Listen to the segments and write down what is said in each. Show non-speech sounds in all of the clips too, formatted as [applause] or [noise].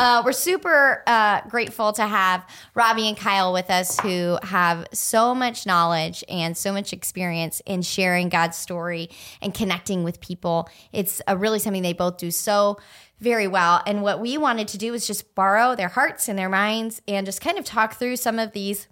uh, we're super uh, grateful to have Robbie and Kyle with us who have so much knowledge and so much experience in sharing God's story and connecting with people. It's uh, really something they both do so very well. And what we wanted to do was just borrow their hearts and their minds and just kind of talk through some of these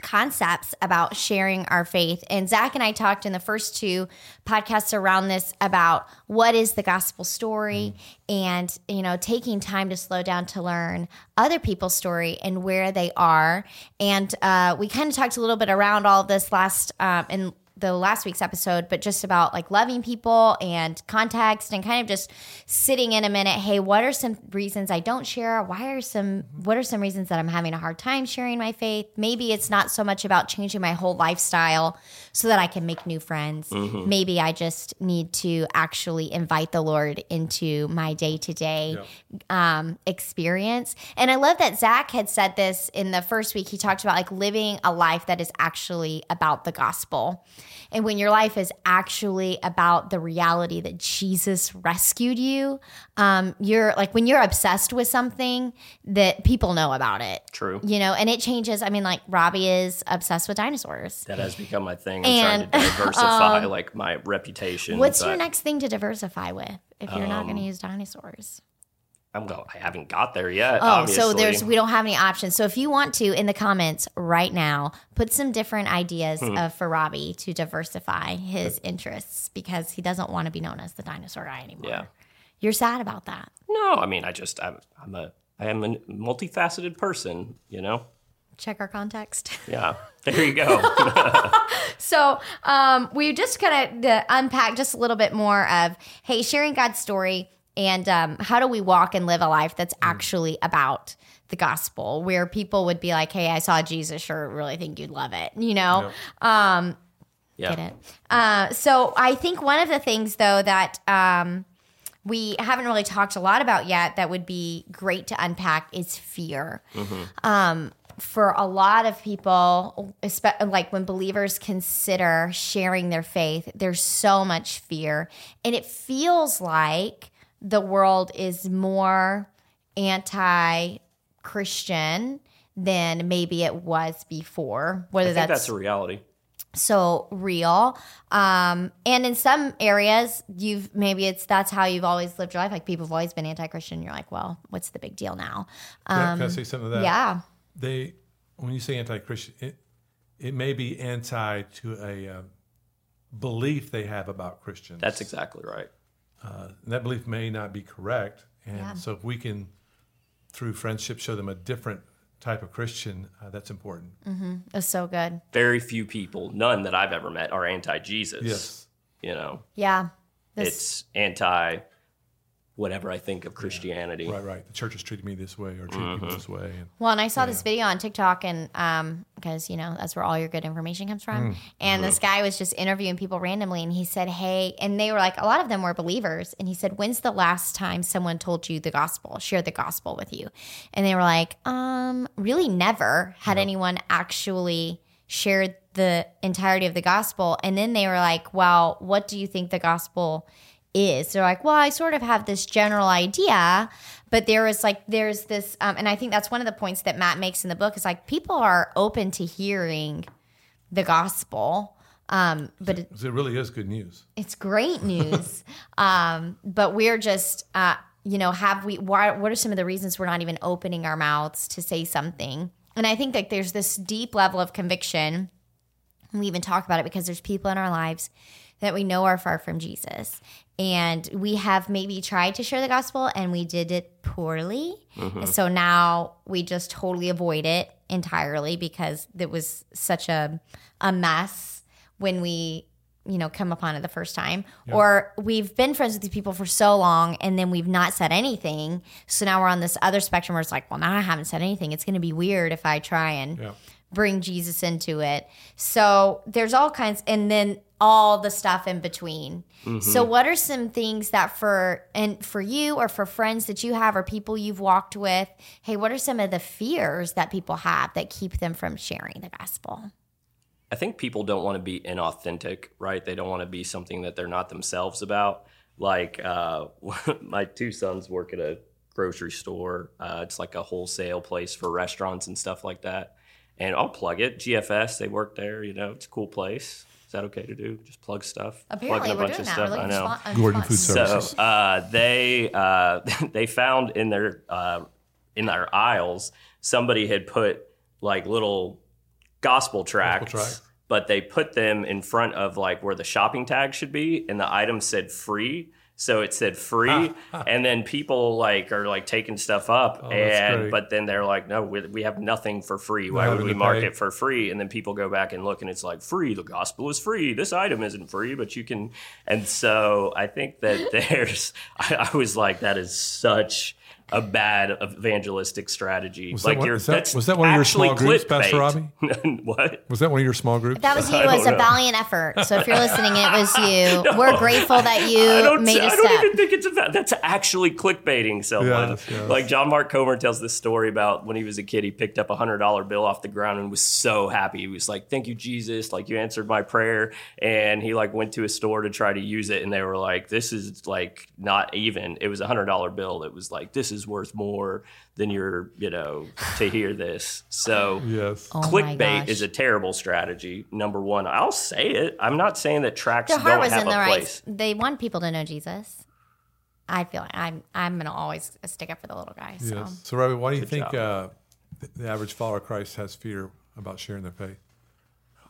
concepts about sharing our faith. And Zach and I talked in the first two podcasts around this about what is the gospel story mm. and, you know, taking time to slow down to learn other people's story and where they are. And uh, we kind of talked a little bit around all of this last um, in the last week's episode, but just about like loving people and context and kind of just sitting in a minute. Hey, what are some reasons I don't share? Why are some, what are some reasons that I'm having a hard time sharing my faith? Maybe it's not so much about changing my whole lifestyle so that I can make new friends. Mm-hmm. Maybe I just need to actually invite the Lord into my day to day experience. And I love that Zach had said this in the first week. He talked about like living a life that is actually about the gospel. And when your life is actually about the reality that Jesus rescued you, um, you're like when you're obsessed with something that people know about it. True. You know, and it changes. I mean, like Robbie is obsessed with dinosaurs. That has become my thing. And, trying to diversify [laughs] um, like my reputation. What's but, your next thing to diversify with if you're um, not going to use dinosaurs? I'm going. I haven't got there yet. Oh, obviously. so there's we don't have any options. So if you want to, in the comments right now, put some different ideas hmm. uh, for Robbie to diversify his interests because he doesn't want to be known as the dinosaur guy anymore. Yeah, you're sad about that. No, I mean, I just I'm, I'm a I am a multifaceted person. You know. Check our context. [laughs] Yeah, there you go. [laughs] so um, we just kind of unpack just a little bit more of hey, sharing God's story and um, how do we walk and live a life that's mm. actually about the gospel where people would be like hey i saw jesus sure really think you'd love it you know yeah. um yeah. get it uh, so i think one of the things though that um we haven't really talked a lot about yet that would be great to unpack is fear mm-hmm. um for a lot of people, like when believers consider sharing their faith, there's so much fear. And it feels like the world is more anti Christian than maybe it was before. Whether that's, that's a reality. So real. Um, and in some areas, you've maybe it's that's how you've always lived your life. Like people have always been anti Christian. You're like, well, what's the big deal now? Um, can, I, can I say something of that? Yeah. They, when you say anti Christian, it, it may be anti to a uh, belief they have about Christians. That's exactly right uh, that belief may not be correct. And yeah. so if we can, through friendship, show them a different type of Christian, uh, that's important. Mm-hmm. That's so good. Very few people, none that I've ever met, are anti Jesus. Yes. You know? Yeah. This... It's anti whatever I think of Christianity. Yeah. Right, right. The church has treated me this way or treated mm-hmm. people this way. And, well, and I saw yeah. this video on TikTok, and um, because you know that's where all your good information comes from. Mm. And mm-hmm. this guy was just interviewing people randomly, and he said, "Hey," and they were like, a lot of them were believers, and he said, "When's the last time someone told you the gospel, shared the gospel with you?" And they were like, "Um, really, never had no. anyone actually." shared the entirety of the gospel and then they were like well what do you think the gospel is. They're like, well, I sort of have this general idea, but there is like, there's this, um, and I think that's one of the points that Matt makes in the book is like people are open to hearing the gospel. Um, but it, it really is good news. It's great news. [laughs] um, but we're just, uh, you know, have we, why, what are some of the reasons we're not even opening our mouths to say something? And I think that there's this deep level of conviction. We even talk about it because there's people in our lives that we know are far from Jesus. And we have maybe tried to share the gospel and we did it poorly. Mm-hmm. So now we just totally avoid it entirely because it was such a, a mess when we you know come upon it the first time yep. or we've been friends with these people for so long and then we've not said anything so now we're on this other spectrum where it's like well now i haven't said anything it's going to be weird if i try and yep. Bring jesus into it so there's all kinds and then all the stuff in between. Mm-hmm. So what are some things that for and for you or for friends that you have or people you've walked with, hey, what are some of the fears that people have that keep them from sharing the gospel? I think people don't want to be inauthentic, right? They don't want to be something that they're not themselves about. Like uh, [laughs] my two sons work at a grocery store. Uh, it's like a wholesale place for restaurants and stuff like that. And I'll plug it. GFS, they work there. You know, it's a cool place. Is that okay to do? Just plug stuff. Apparently, Plugging we're doing that. We're I know. for spon- Gordon spon- Food Services. So uh, they uh, [laughs] they found in their uh, in their aisles somebody had put like little gospel tracts, tracts. but they put them in front of like where the shopping tag should be, and the item said free. So it said free, and then people like are like taking stuff up, Oh, and but then they're like, no, we, we have nothing for free. Why would we to mark pay. it for free? And then people go back and look, and it's like free. The gospel is free. This item isn't free, but you can. And so I think that [laughs] there's. I, I was like, that is such a bad evangelistic strategy. Was like that one- you're that- was that one of your small groups, Pastor clickbait. [laughs] what? Was that one of your small groups? That was you. I It a valiant effort. So if you're listening, it was [laughs] you. We're grateful that you made a I step. I don't even think it's about that's actually clickbaiting someone. Yes, yes. Like John Mark Comer tells this story about when he was a kid, he picked up a hundred dollar bill off the ground and was so happy. He was like, Thank you, Jesus, like you answered my prayer. And he like went to a store to try to use it and they were like, This is like not even. It was a hundred dollar bill. It was like, this is worth more than your, you know, to hear this. So yes. Oh clickbait gosh. is a terrible strategy. Number one, I'll say it. I'm not saying that tracts Their heart don't was have in a the right. place. They want people to know Jesus. I feel like I'm. I'm gonna always stick up for the little guy. So Yes. So, Robbie, why do you Good think uh, the, the average follower of Christ has fear about sharing their faith?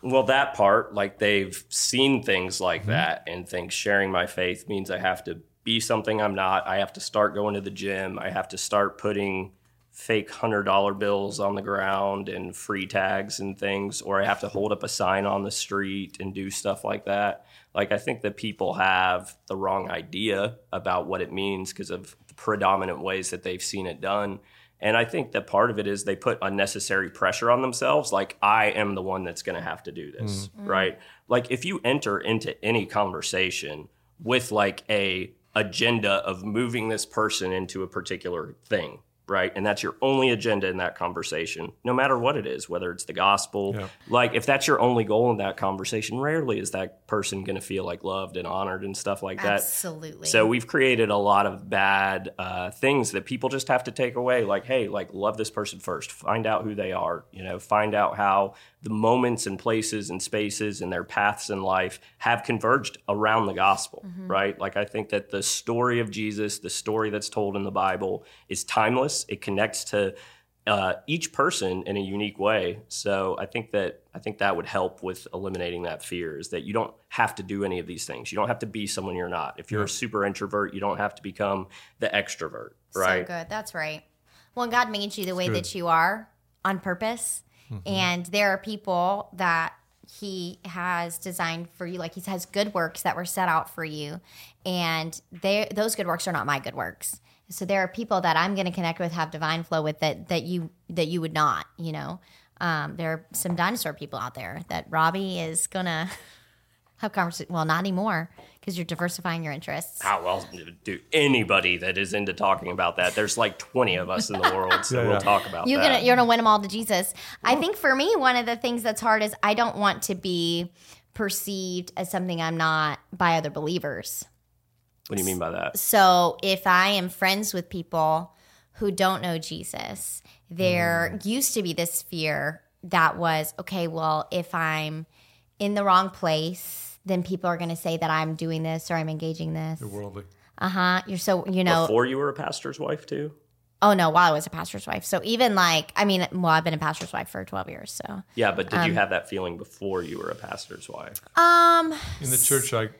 Well, that part, like they've seen things Mm-hmm. like that and think sharing my faith means I have to be something I'm not. I have to start going to the gym. I have to start putting fake hundred dollar bills on the ground and free tags and things, or I have to hold up a sign on the street and do stuff like that. Like, I think that people have the wrong idea about what it means because of the predominant ways that they've seen it done. And I think that part of it is they put unnecessary pressure on themselves. Like, I am the one that's going to have to do this, mm. right? Like, if you enter into any conversation with like a agenda of moving this person into a particular thing, right? And that's your only agenda in that conversation, no matter what it is, whether it's the gospel. Yeah. Like, if that's your only goal in that conversation, rarely is that person going to feel like loved and honored and stuff like that. absolutely. So we've created a lot of bad uh, things that people just have to take away. Like, hey, like love this person first. Find out who they are. You know, find out how the moments and places and spaces and their paths in life have converged around the gospel. Right? Like, I think that the story of Jesus, the story that's told in the Bible, is timeless. It connects to uh, each person in a unique way. So I think that I think that would help with eliminating that fear. Is that you don't have to do any of these things. You don't have to be someone you're not. If you're a super introvert, you don't have to become the extrovert. Right? So good. That's right. Well, God made you the way that you are on purpose. And there are people that He has designed for you. Like He has good works that were set out for you. And they, those good works are not my good works. So there are people that I'm going to connect with, have divine flow with that that you that you would not. You know, um, there are some dinosaur people out there that Robbie is gonna [laughs] have conversation. Well, not anymore because you're diversifying your interests. How well do anybody that is into talking about that? There's like 20 of us in the world, so [laughs] Yeah, we'll yeah. talk about You're that. gonna you're gonna win them all to Jesus. I think for me, one of the things that's hard is I don't want to be perceived as something I'm not by other believers. what do you mean by that? So if I am friends with people who don't know Jesus, there mm. used to be this fear that was okay. Well, if I'm in the wrong place, then people are going to say that I'm doing this or I'm engaging this. They're worldly. Uh huh. You're so you know. Before you were a pastor's wife, too? oh no, while I was a pastor's wife. So even like I mean, well, I've been a pastor's wife for 12 years. So Yeah, but did you have that feeling before you were a pastor's wife? um. In the church I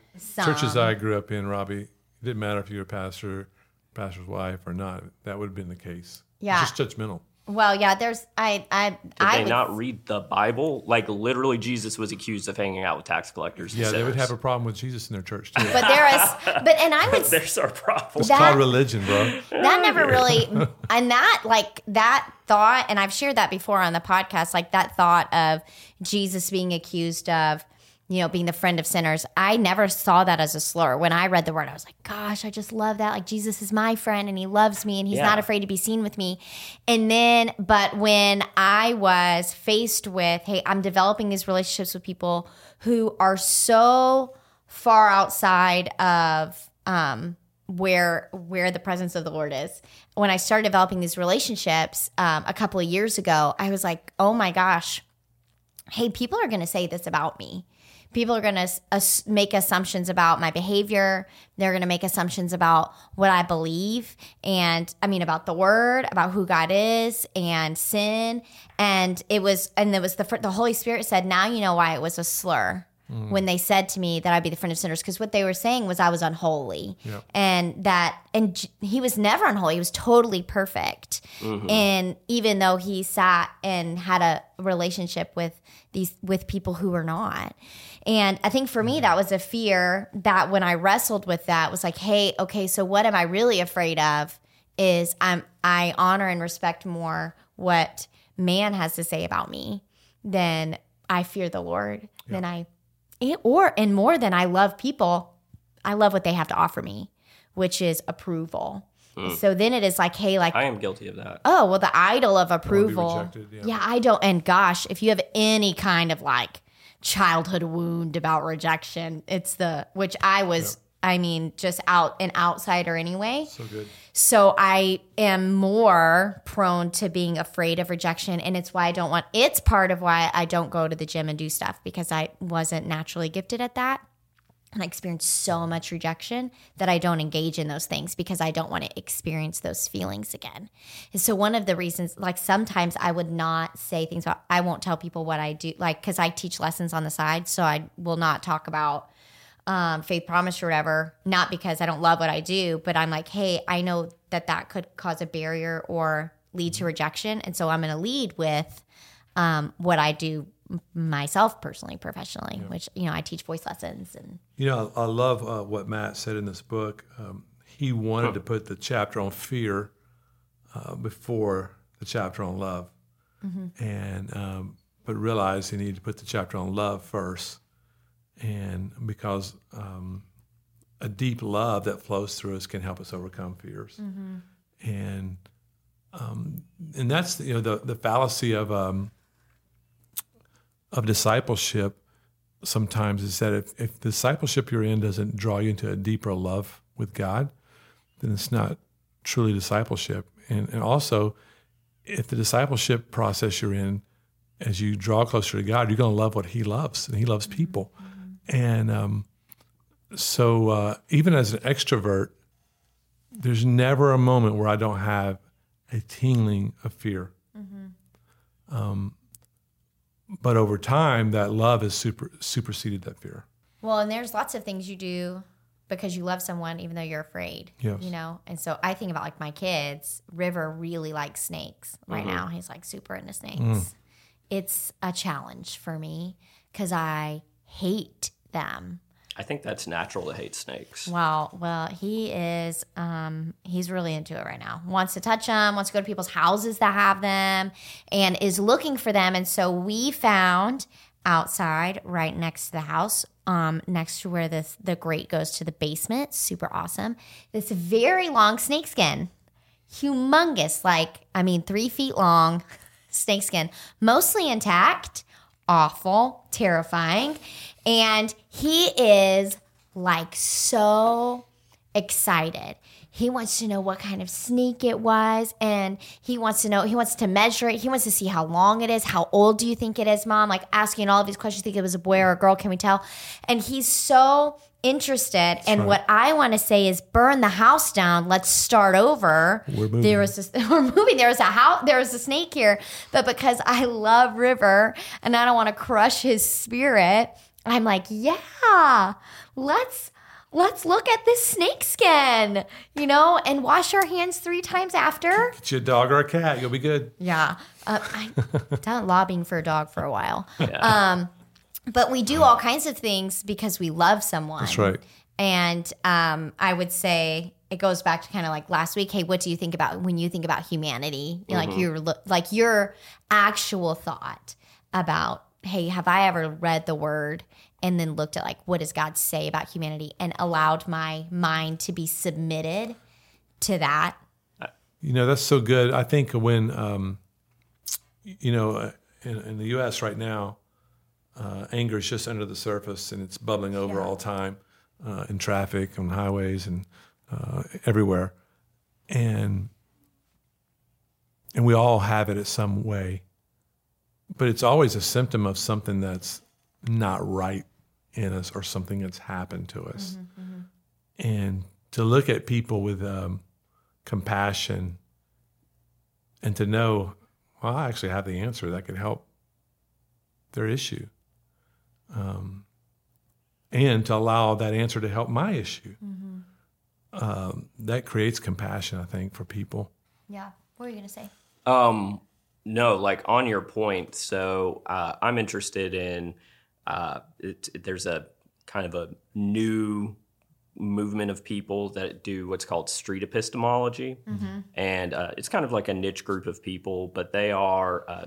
churches I grew up in, Robbie, it didn't matter if you were a pastor, pastor's wife or not. That would have been the case. It's Yeah. just judgmental. Well, yeah. There's I I Did I they would- not read the Bible? Like literally, Jesus was accused of hanging out with tax collectors. And Yeah, they would have a problem with Jesus in their church too. But there is, [laughs] but and I would [laughs] There's our problem. It's that- called religion, bro. that never really [laughs] and that like that thought and i've shared that before on the podcast like that thought of jesus being accused of you know being the friend of sinners i never saw that as a slur when i read the word i was like gosh i just love that like jesus is my friend and he loves me and he's Yeah. not afraid to be seen with me and then but when i was faced with hey i'm developing these relationships with people who are so far outside of um where where the presence of the Lord is. When I started developing these relationships um, a couple of years ago, I was like, oh my gosh, hey, people are going to say this about me. People are going to make assumptions about my behavior. They're going to make assumptions about what I believe and I mean about the word, about who God is and sin. And it was and it was the the Holy Spirit said, "Now you know why it was a slur." Hmm. when they said to me that I'd be the friend of sinners. Because what they were saying was I was unholy. And that and J- he was never unholy. He was totally perfect. Mm-hmm. And even though he sat and had a relationship with these with people who were not and I think for me mm-hmm. that was a fear that when I wrestled with that was like hey okay so what am I really afraid of is I'm I honor and respect more what man has to say about me than I fear the Lord than I or and more than I love people, I love what they have to offer me, which is approval. Hmm. So then it is like, hey, like, I am guilty of that. oh, well, the idol of approval. rejected, yeah. I don't. And gosh, if you have any kind of like childhood wound about rejection, it's the which I was. I mean, just out an outsider anyway. So good. So I am more prone to being afraid of rejection. And it's why I don't want, it's part of why I don't go to the gym and do stuff because I wasn't naturally gifted at that. And I experience so much rejection that I don't engage in those things because I don't want to experience those feelings again. And so, one of the reasons, like sometimes I would not say things about, I won't tell people what I do, like, because I teach lessons on the side. So I will not talk about um, faith promise or whatever, not because I don't love what I do, but I'm like, hey, I know that that could cause a barrier or lead to rejection. And so I'm going to lead with um, what I do myself personally, professionally, which, you know, I teach voice lessons and You know, I I love uh, what Matt said in this book. Um, he wanted to put the chapter on fear uh, before the chapter on love, and um, but realized he needed to put the chapter on love first, and because um, a deep love that flows through us can help us overcome fears, and um, and that's you know the the fallacy of um, of discipleship sometimes is that if, if the discipleship you're in doesn't draw you into a deeper love with God, then it's not truly discipleship. And, and also, if the discipleship process you're in, as you draw closer to God, you're going to love what He loves, and He loves people. And um, so, uh, even as an extrovert, there's never a moment where I don't have a tingling of fear. Um, but over time, that love has super, superseded that fear. Well, and there's lots of things you do because you love someone even though you're afraid. Yes. You know? And so I think about like my kids. River really likes snakes right Mm-hmm. now. He's like super into snakes. Mm. It's a challenge for me because I hate them. I think that's natural to hate snakes. Well, well, he is. Um, he's really into it right now. Wants to touch them. Wants to go to people's houses that have them, and is looking for them. And so we found outside, right next to the house, um, next to where the the grate goes to the basement. Super awesome. This very long snakeskin, humongous, like I mean, three feet long [laughs] snakeskin, mostly intact. Awful, terrifying, and he is like so excited. He wants to know what kind of snake it was, and he wants to know. He wants to measure it. He wants to see how long it is. How old do you think it is, mom? Like asking all of these questions. Think it was a boy or a girl? Can we tell? And he's so interested. and what I want to say is, burn the house down. Let's start over. We're moving. There was this, [laughs] we're moving. There was a house. There was a snake here, but because I love River and I don't want to crush his spirit, I'm like, yeah, let's let's look at this snake skin, you know, and wash our hands three times after. Get you a dog or a cat, you'll be good. Yeah, uh, I [laughs] done lobbying for a dog for a while. Yeah. Um, but we do all kinds of things because we love someone. That's right. And um, I would say it goes back to kind of like last week. Hey, what do you think about when you think about humanity? Know, Like your like your actual thought about hey, have I ever read the word and then looked at like what does God say about humanity and allowed my mind to be submitted to that? You know, that's so good. I think when, um, you know, uh, in, in the U.S. right now, uh, anger is just under the surface and it's bubbling over Yeah. all time uh, in traffic, on highways, and uh, everywhere, and and we all have it in some way, but it's always a symptom of something that's not right in us or something that's happened to us, and to look at people with um, compassion and to know, well, I actually have the answer that could help their issue. Um, and to allow that answer to help my issue. Um, that creates compassion, I think, for people. Yeah. What were you gonna say? Um, no, like on your point. So uh, I'm interested in. Uh, it, there's a kind of a new movement of people that do what's called street epistemology, and uh, it's kind of like a niche group of people, but they are uh,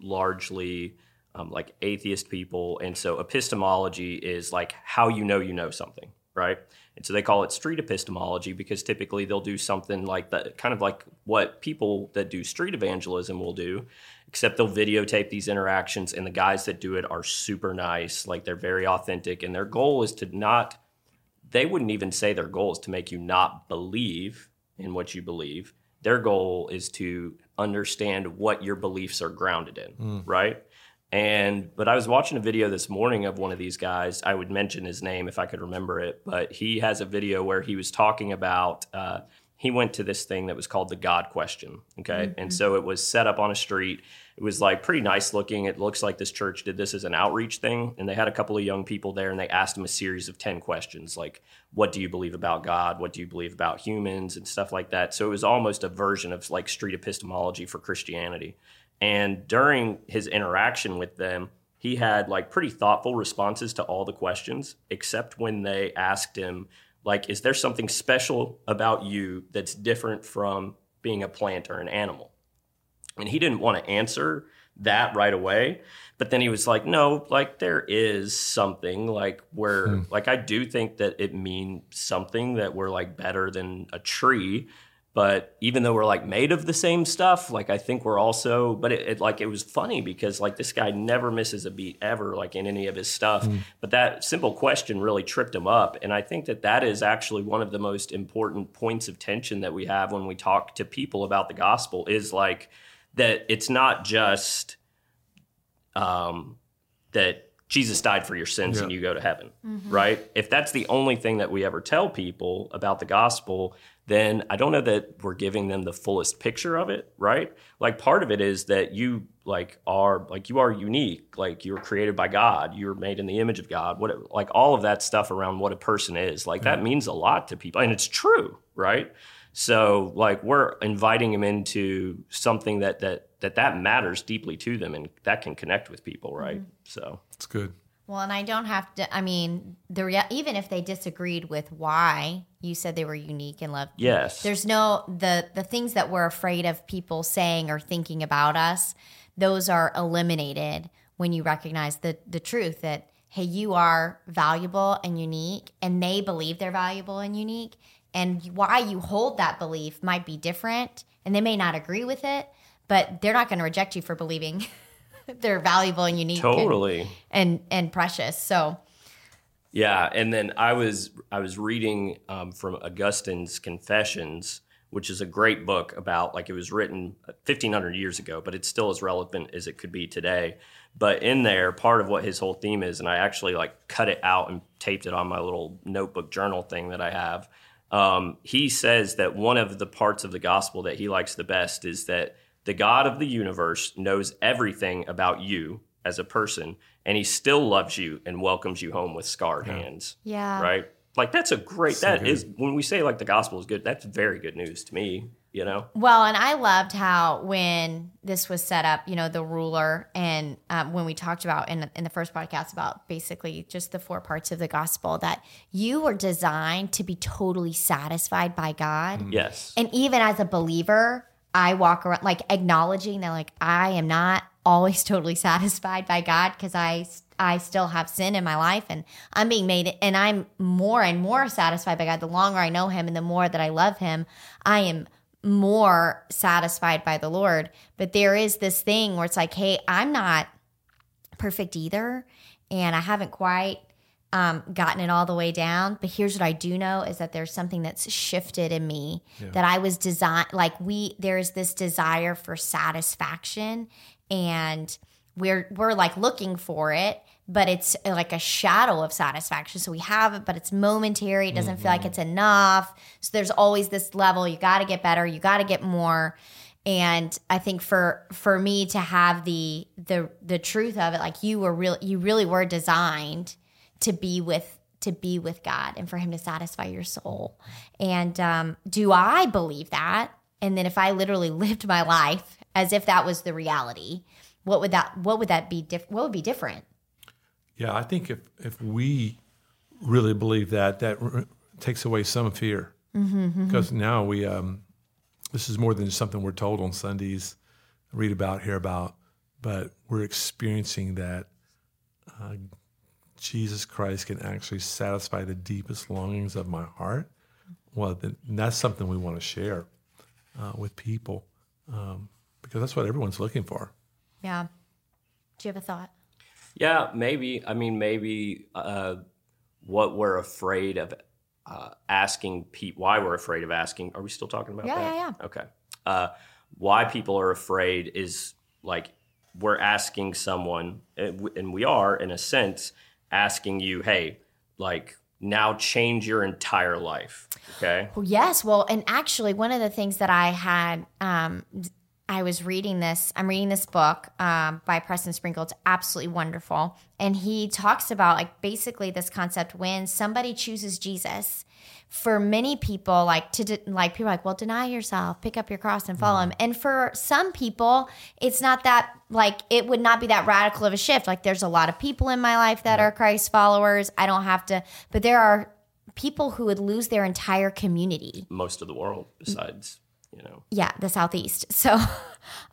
largely um, like atheist people, and so epistemology is like how you know you know something, right? And so they call it street epistemology because typically they'll do something like that, kind of like what people that do street evangelism will do, except they'll videotape these interactions. And the guys that do it are super nice, like they're very authentic. And their goal is to not, they wouldn't even say their goal is to make you not believe in what you believe. Their goal is to understand what your beliefs are grounded in, right? And but I was watching a video this morning of one of these guys. I would mention his name if I could remember it, but he has a video where he was talking about. Uh, he went to this thing that was called the God question. Okay, and so it was set up on a street. It was like pretty nice looking. It looks like this church did this as an outreach thing, and they had a couple of young people there, and they asked him a series of ten questions, like what do you believe about God, what do you believe about humans, and stuff like that. So it was almost a version of like street epistemology for Christianity. And during his interaction with them, he had like pretty thoughtful responses to all the questions, except when they asked him, like, is there something special about you that's different from being a plant or an animal? And he didn't want to answer that right away. But then he was like, no, like there is something like where, hmm. like, I do think that it means something that we're like better than a tree. But even though we're like made of the same stuff, like I think we're also, but it, it like it was funny because like this guy never misses a beat ever, like in any of his stuff. But that simple question really tripped him up. And I think that that is actually one of the most important points of tension that we have when we talk to people about the gospel is like that it's not just um, that Jesus died for your sins and you go to heaven, right? If that's the only thing that we ever tell people about the gospel, then I don't know that we're giving them the fullest picture of it, right? Like part of it is that you like are like you are unique, like you were created by God, you were made in the image of God. What like all of that stuff around what a person is, like that mm-hmm. means a lot to people, and it's true, right? So like we're inviting them into something that that that that matters deeply to them, and that can connect with people, right? Mm-hmm. So It's good. Well, and I don't have to. I mean, the rea- even if they disagreed with why you said they were unique and loved, yes, there's no the the things that we're afraid of people saying or thinking about us. Those are eliminated when you recognize the the truth that hey, you are valuable and unique, and they believe they're valuable and unique, and why you hold that belief might be different, and they may not agree with it, but they're not going to reject you for believing [laughs] [laughs] they're valuable and unique. and- totally. and and precious. So Yeah, and then I was I was reading um, from Augustine's Confessions, which is a great book about like it was written 1500 years ago, but it's still as relevant as it could be today. But in there, part of what his whole theme is, and I actually like cut it out and taped it on my little notebook journal thing that I have. Um, he says that one of the parts of the gospel that he likes the best is that the God of the universe knows everything about you as a person, and he still loves you and welcomes you home with scarred hands. yeah, Right? Like that's a great So That good. is when we say like the gospel is good, that's very good news to me, you know? Well, and I loved how when this was set up, you know, the ruler, and um, when we talked about in in the first podcast about basically just the four parts of the gospel, that you were designed to be totally satisfied by God, Yes. and even as a believer, I walk around like acknowledging that like I am not always [laughs] totally satisfied by God because I I still have sin in my life and I'm being made and I'm more and more satisfied by God. The longer I know him and the more that I love him I am more satisfied by the Lord. But there is this thing where it's like hey I'm not perfect either and I haven't quite um, gotten it all the way down. But here's what I do know is that there's something that's shifted in me that I was designed like we there's this desire for satisfaction and we're we're like looking for it but it's like a shadow of satisfaction. So we have it but it's momentary. It doesn't feel like it's enough. So there's always this level you got to get better you got to get more. And i think for for me to have the the the truth of it like you were real you really were designed to be with to be with god and for him to satisfy your soul. And um, do i believe that? And then if i literally [laughs] lived my life as if that was the reality what would that what would that be diff- what would be different? Yeah, I think if if we really believe that, that r- takes away some fear. Because now we, um, this is more than just something we're told on Sundays, read about, hear about, but we're experiencing that uh, Jesus Christ can actually satisfy the deepest longings of my heart. Well, then that's something we want to share uh, with people um, because that's what everyone's looking for. yeah do you have a thought Yeah, maybe. I mean, maybe uh, what we're afraid of uh, asking people, why we're afraid of asking. Are we still talking about Yeah, that? yeah, yeah. Okay. Uh, why people are afraid is like we're asking someone, and we- and we are, in a sense, asking you, hey, like, now change your entire life. Okay. Well, yes. Well, and actually, one of the things that I had, um, I was reading this. I'm reading this book um, by Preston Sprinkle. It's absolutely wonderful, and he talks about like basically this concept when somebody chooses Jesus. For many people, like to de- like people are like, well, deny yourself, pick up your cross, and follow him. And for some people, it's not that like it would not be that radical of a shift. Like there's a lot of people in my life that are Christ followers. I don't have to, but there are people who would lose their entire community. Most of the world, besides, you know, Yeah, the southeast. [laughs] So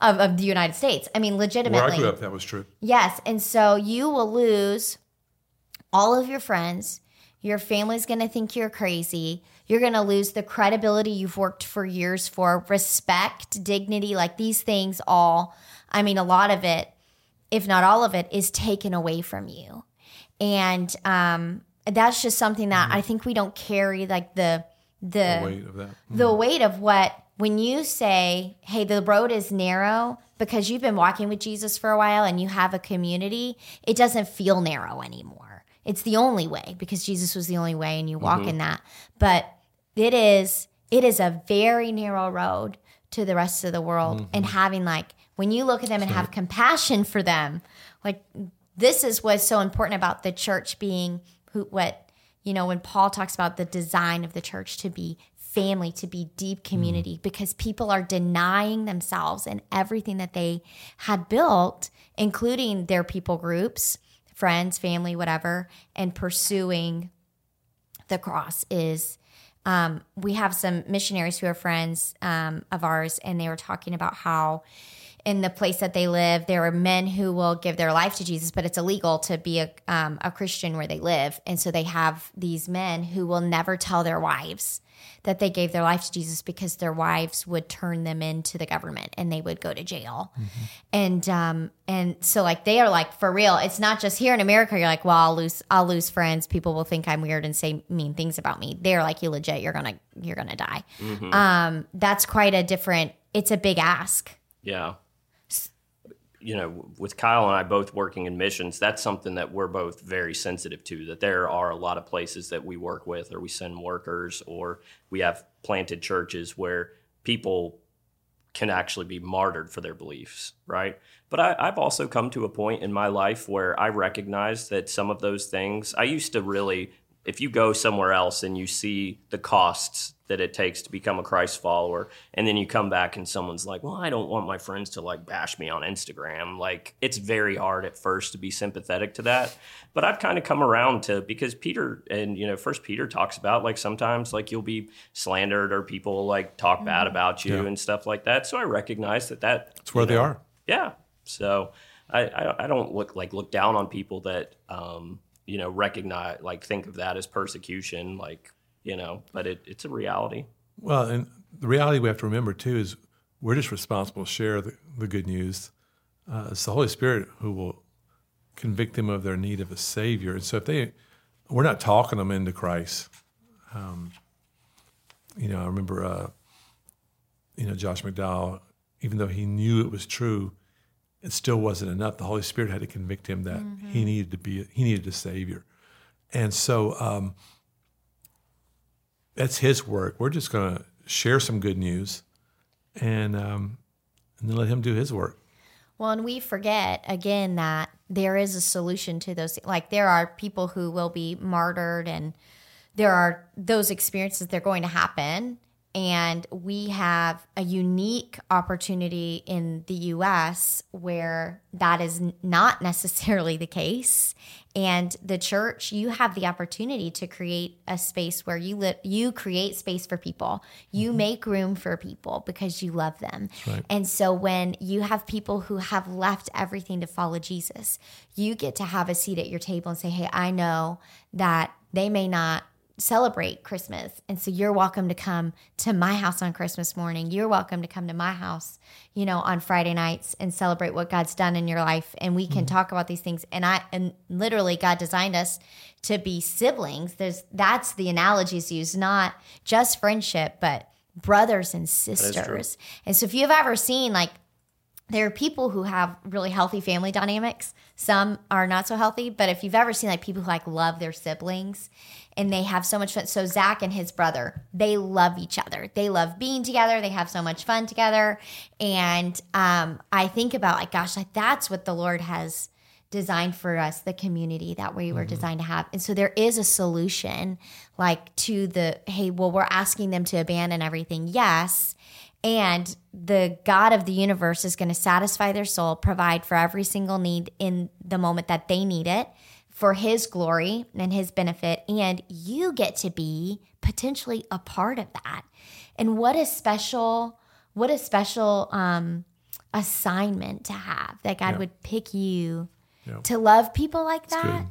of, of the United States. I mean, Where I grew up, that was true. Yes. And so you will lose all of your friends. Your family's going to think you're crazy. You're going to lose the credibility you've worked for years for, respect, dignity, like these things all. I mean, a lot of it, if not all of it, is taken away from you. And um, that's just something that I think we don't carry like the the The weight of that. the weight of what when you say hey the road is narrow because you've been walking with jesus for a while and you have a community it doesn't feel narrow anymore. It's the only way because jesus was the only way and you walk mm-hmm. in that. But it is it is a very narrow road to the rest of the world mm-hmm. and having like when you look at them and have compassion for them like this is what's so important about the church being who what you know when paul talks about the design of the church to be family to be deep community because people are denying themselves and everything that they had built including their people groups friends family whatever and pursuing the cross is um, we have some missionaries who are friends um, of ours and they were talking about how in the place that they live there are men who will give their life to jesus but it's illegal to be a, um, a christian where they live. And so they have these men who will never tell their wives that they gave their life to jesus because their wives would turn them into the government and they would go to jail. And um and so like they are like for real it's not just here in america you're like well i'll lose i'll lose friends people will think i'm weird and say mean things about me. They're like you legit you're gonna you're gonna die. Um that's quite a different it's a big ask. Yeah. You know, with Kyle and I both working in missions, that's something that we're both very sensitive to. That there are a lot of places that we work with, or we send workers, or we have planted churches where people can actually be martyred for their beliefs, right? But I, I've also come to a point in my life where I recognize that some of those things, I used to really, if you go somewhere else and you see the costs that it takes to become a Christ follower, and then you come back and someone's like, well, I don't want my friends to like bash me on Instagram. Like, it's very hard at first to be sympathetic to that. But I've kind of come around to because Peter and, you know, First Peter talks about like sometimes like you'll be slandered or people like talk bad about you Yeah. and stuff like that. So I recognize that that That's where you they are. yeah. So I, I I don't look like look down on people that um you know recognize like think of that as persecution like you know but it, it's a reality. Well, and the reality we have to remember too is we're just responsible to share the, the good news. Uh, it's the Holy Spirit who will convict them of their need of a Savior. And so if they we're not talking them into Christ. Um, you know, I remember, uh, you know, Josh McDowell, even though he knew it was true, it still wasn't enough. The Holy Spirit had to convict him that he needed to be, he needed a Savior. And so um, that's his work. We're just going to share some good news and, um, and then let him do his work. Well, and we forget again that there is a solution to those. Like there are people who will be martyred, and there are those experiences. They're going to happen, and we have a unique opportunity in the U.S. where that is not necessarily the case. And the church, you have the opportunity to create a space where you you create space for people. You mm-hmm. make room for people because you love them. right. And so when you have people who have left everything to follow Jesus, you get to have a seat at your table and say, "Hey, I know that they may not celebrate Christmas. And so you're welcome to come to my house on Christmas morning. You're welcome to come to my house, you know, on Friday nights and celebrate what God's done in your life. And we can talk about these things. And I and literally God designed us to be siblings. There's that's the analogies used, not just friendship, but brothers and sisters. And so if you've ever seen like there are people who have really healthy family dynamics. Some are not so healthy, but if you've ever seen like people who like love their siblings and they have so much fun. So Zach and his brother, they love each other. They love being together. They have so much fun together. And um, I think about like, gosh, like that's what the Lord has designed for us, the community that we were designed to have. And so there is a solution like to the, hey, well, we're asking them to abandon everything. Yes. And the God of the universe is going to satisfy their soul, provide for every single need in the moment that they need it for his glory and his benefit. And you get to be potentially a part of that. And what a special, what a special um, assignment to have that God Yeah. would pick you Yeah. to love people like that. good.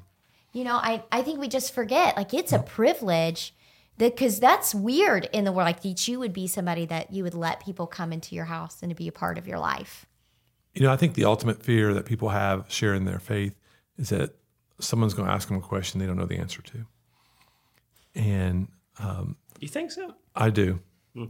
You know, I, I think we just forget like it's a privilege that because that's weird in the world. Like that you would be somebody that you would let people come into your house and to be a part of your life. You know, I think the ultimate fear that people have sharing their faith is that someone's going to ask them a question they don't know the answer to. And You think so? I do.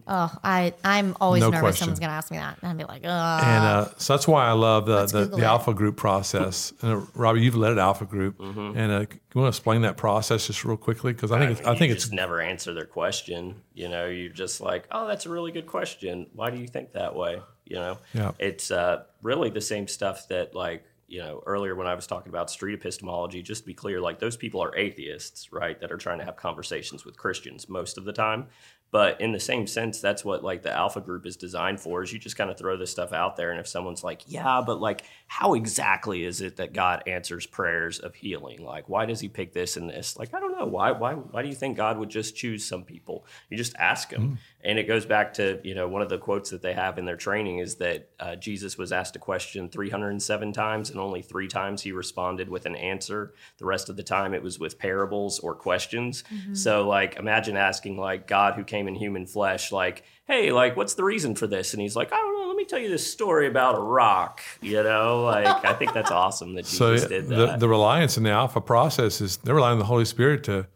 Oh, I I'm always No nervous question. someone's going to ask me that, and I'd be like, oh, And uh, so that's why I love the, the, Google the it. alpha group process. And uh, Robbie, you've led an alpha group, Mm-hmm. and uh, you want to explain that process just real quickly because I think it's, I you think it's just never answer their question. You know, you're just like, oh, that's a really good question. Why do you think that way? You know, Yeah. it's uh, really the same stuff that like you know earlier when I was talking about street epistemology. Just to be clear, like those people are atheists, right? That are trying to have conversations with Christians most of the time. But in the same sense, that's what like the alpha group is designed for. Is you just kind of throw this stuff out there, and if someone's like, "Yeah, but like, how exactly is it that God answers prayers of healing? Like, why does He pick this and this? Like, I don't know. Why? Why? Why do you think God would just choose some people? You just ask Him, hmm. And it goes back to you know one of the quotes that they have in their training is that uh, Jesus was asked a question 307 times, and only three times He responded with an answer. The rest of the time, it was with parables or questions. So, like, imagine asking like God who came in human flesh, like, "Hey, like, what's the reason for this?" And He's like, "I don't know. Let me tell you this story about a rock." You know, like, I think that's awesome that so Jesus did the, that. the reliance in the alpha process is they're relying on the Holy Spirit to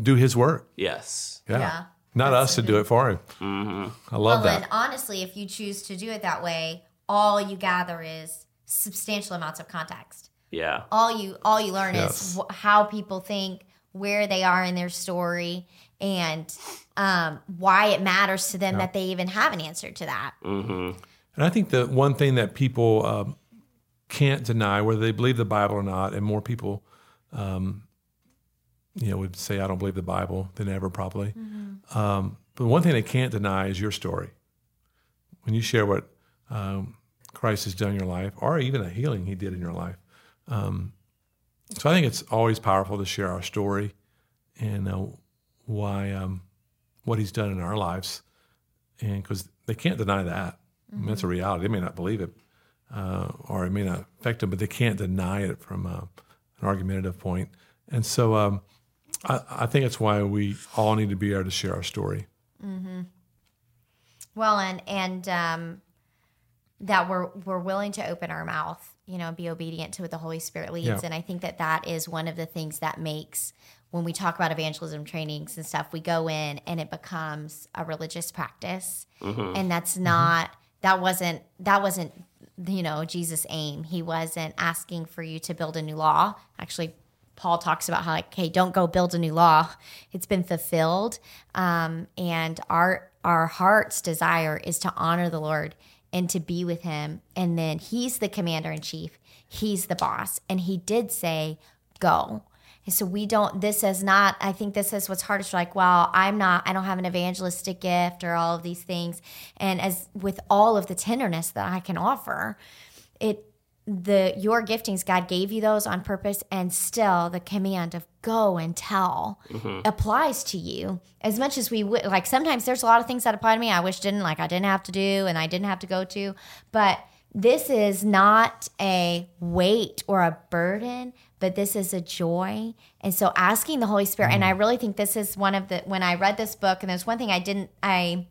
do His work. yes. Yeah, Yeah. Not us to do it for Him. I love well, that. and honestly, if you choose to do it that way, all you gather is substantial amounts of context. Yeah. All you all you learn Yes. is wh- how people think, where they are in their story, and um, why it matters to them that they even have an answer to that. And I think the one thing that people um, can't deny, whether they believe the Bible or not, and more people, um, you know, would say, "I don't believe the Bible" than ever, probably. Um, but one thing they can't deny is your story. When you share what um, Christ has done in your life, or even a healing He did in your life, um, so I think it's always powerful to share our story and uh, why um, what He's done in our lives, and because they can't deny that. I mean, that's a reality. They may not believe it, uh, or it may not affect them, but they can't deny it from uh, an argumentative point. And so, um, I, I think it's why we all need to be able to share our story. Mm-hmm. Well, and and um, that we're we're willing to open our mouth, you know, be obedient to what the Holy Spirit leads. Yeah. And I think that that is one of the things that makes when we talk about evangelism trainings and stuff, we go in and it becomes a religious practice, mm-hmm. and that's mm-hmm. not that wasn't that wasn't you know Jesus' aim. He wasn't asking for you to build a new law. Actually, Paul talks about how like, hey, don't go build a new law. It's been fulfilled, um, and our our heart's desire is to honor the Lord and to be with Him. And then He's the commander in chief. He's the boss, and He did say, "Go." And so we don't. This is not. I think this is what's hardest. Like, well, I'm not. I don't have an evangelistic gift or all of these things. And as with all of the tenderness that I can offer, it the your giftings god gave you those on purpose and still the command of go and tell mm-hmm. applies to you as much as we would like sometimes there's a lot of things that apply to me i wish didn't like i didn't have to do and i didn't have to go to but this is not a weight or a burden but this is a joy. And so asking the holy spirit and i mm. really think this is one of the when i read this book and there's one thing i didn't i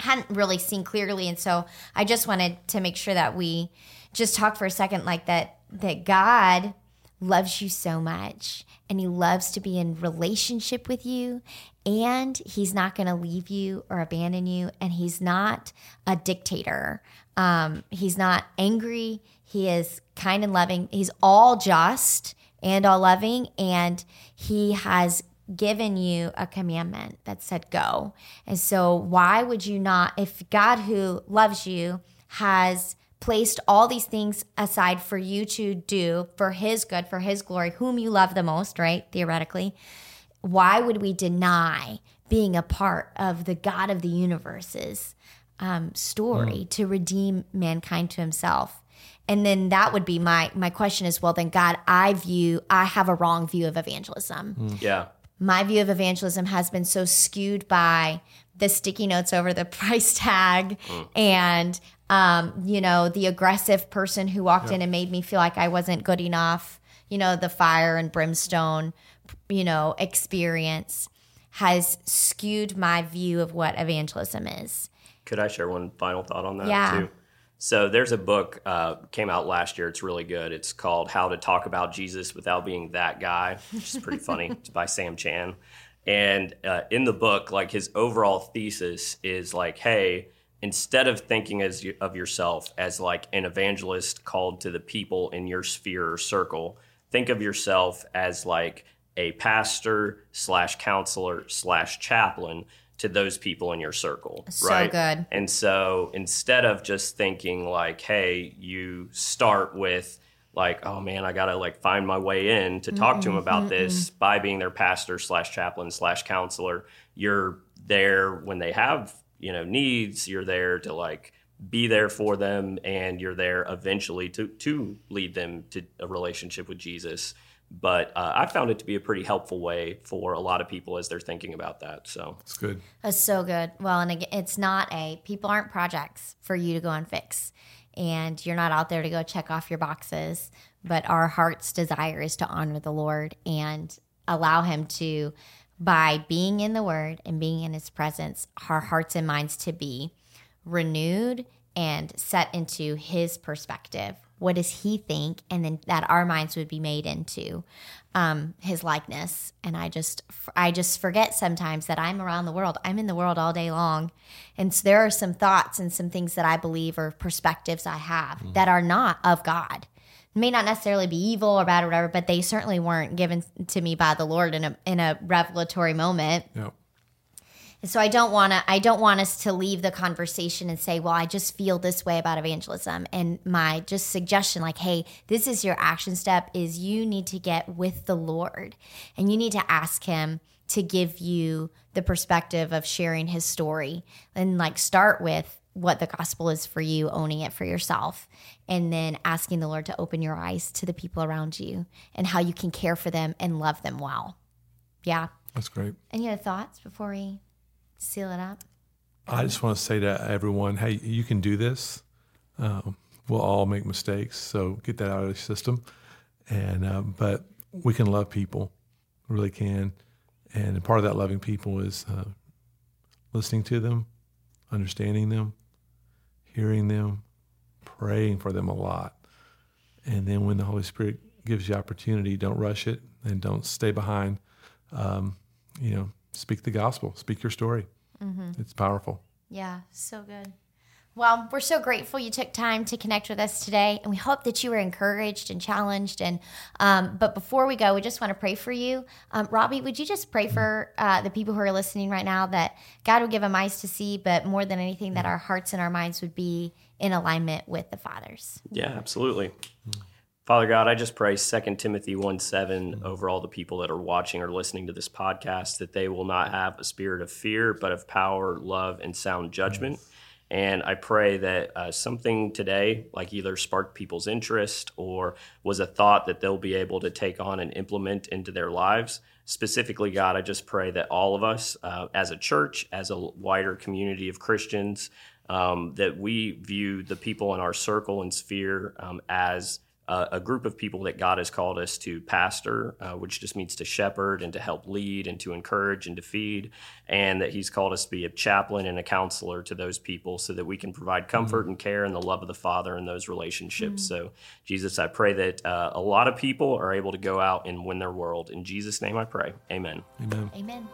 hadn't really seen clearly and so i just wanted to make sure that we just talk for a second like that that god loves you so much and he loves to be in relationship with you and he's not going to leave you or abandon you and he's not a dictator. Um, he's not angry. He is kind and loving. He's all just and all loving and he has given you a commandment that said go. And so, why would you not, if God who loves you has placed all these things aside for you to do for his good, for his glory, whom you love the most, right? Theoretically, why would we deny being a part of the God of the universe's um, story to redeem mankind to himself? And then that would be my my question is well then God I view I have a wrong view of evangelism Yeah. my view of evangelism has been so skewed by the sticky notes over the [laughs] price tag and um, you know the aggressive person who walked in and made me feel like i wasn't good enough you know the fire and brimstone you know experience has skewed my view of what evangelism is Could I share one final thought on that Yeah. too? So there's a book uh, came out last year. It's really good. It's called How to Talk About Jesus Without Being That Guy, which is pretty funny. [laughs] It's by Sam Chan. And uh, in the book, like his overall thesis is like, hey, instead of thinking as you, of yourself as like an evangelist called to the people in your sphere or circle, think of yourself as like a pastor slash counselor slash chaplain to those people in your circle. So right? good. And so instead of just thinking like, hey, you start with like, oh man, I gotta like find my way in to talk to them about this by being their pastor slash chaplain slash counselor. You're there when they have, you know, needs, you're there to like be there for them and you're there eventually to to lead them to a relationship with Jesus. But uh, I found it to be a pretty helpful way for a lot of people as they're thinking about that. So It's good. That's so good. Well, and again, it's not a people aren't projects for you to go and fix, and you're not out there to go check off your boxes. But our heart's desire is to honor the Lord and allow Him to, by being in the Word and being in His presence, our hearts and minds to be renewed and set into His perspective. What does He think? And then that our minds would be made into um, His likeness. And I just, I just forget sometimes that I'm around the world. I'm in the world all day long, and so there are some thoughts and some things that I believe or perspectives I have that are not of God. May not necessarily be evil or bad or whatever, but they certainly weren't given to me by the Lord in a in a revelatory moment. Yep. And so I don't want to I don't want us to leave the conversation and say, "Well, I just feel this way about evangelism." And my just suggestion like, "Hey, this is your action step is you need to get with the Lord and you need to ask him to give you the perspective of sharing his story and like start with what the gospel is for you, owning it for yourself, and then asking the Lord to open your eyes to the people around you and how you can care for them and love them well. Yeah. That's great. Any other thoughts before we seal it up? I just want to say to everyone, hey, you can do this. Um, we'll all make mistakes, so get that out of your system. And um, but we can love people, really can. And part of that loving people is uh, listening to them, understanding them, hearing them, praying for them a lot. And then when the Holy Spirit gives you opportunity, don't rush it and don't stay behind. Um, you know, speak the gospel, speak your story. It's powerful. Yeah, so good. Well, we're so grateful you took time to connect with us today, and we hope that you were encouraged and challenged. And um, but before we go, we just want to pray for you, um, Robbie. Would you just pray for uh, the people who are listening right now that God would give them eyes to see, but more than anything, that our hearts and our minds would be in alignment with the Father's. Yeah, absolutely. Father God, I just pray 2 Timothy 1 7 over all the people that are watching or listening to this podcast that they will not have a spirit of fear, but of power, love, and sound judgment. And I pray that uh, something today, like either sparked people's interest or was a thought that they'll be able to take on and implement into their lives. Specifically, God, I just pray that all of us uh, as a church, as a wider community of Christians, um, that we view the people in our circle and sphere um, as uh, a group of people that God has called us to pastor, uh, which just means to shepherd and to help lead and to encourage and to feed, and that He's called us to be a chaplain and a counselor to those people so that we can provide mm. comfort mm-hmm. and care and the love of the Father in those relationships. Mm-hmm. So, Jesus, I pray that uh, a lot of people are able to go out and win their world. In Jesus' name I pray. Amen. Amen. Amen.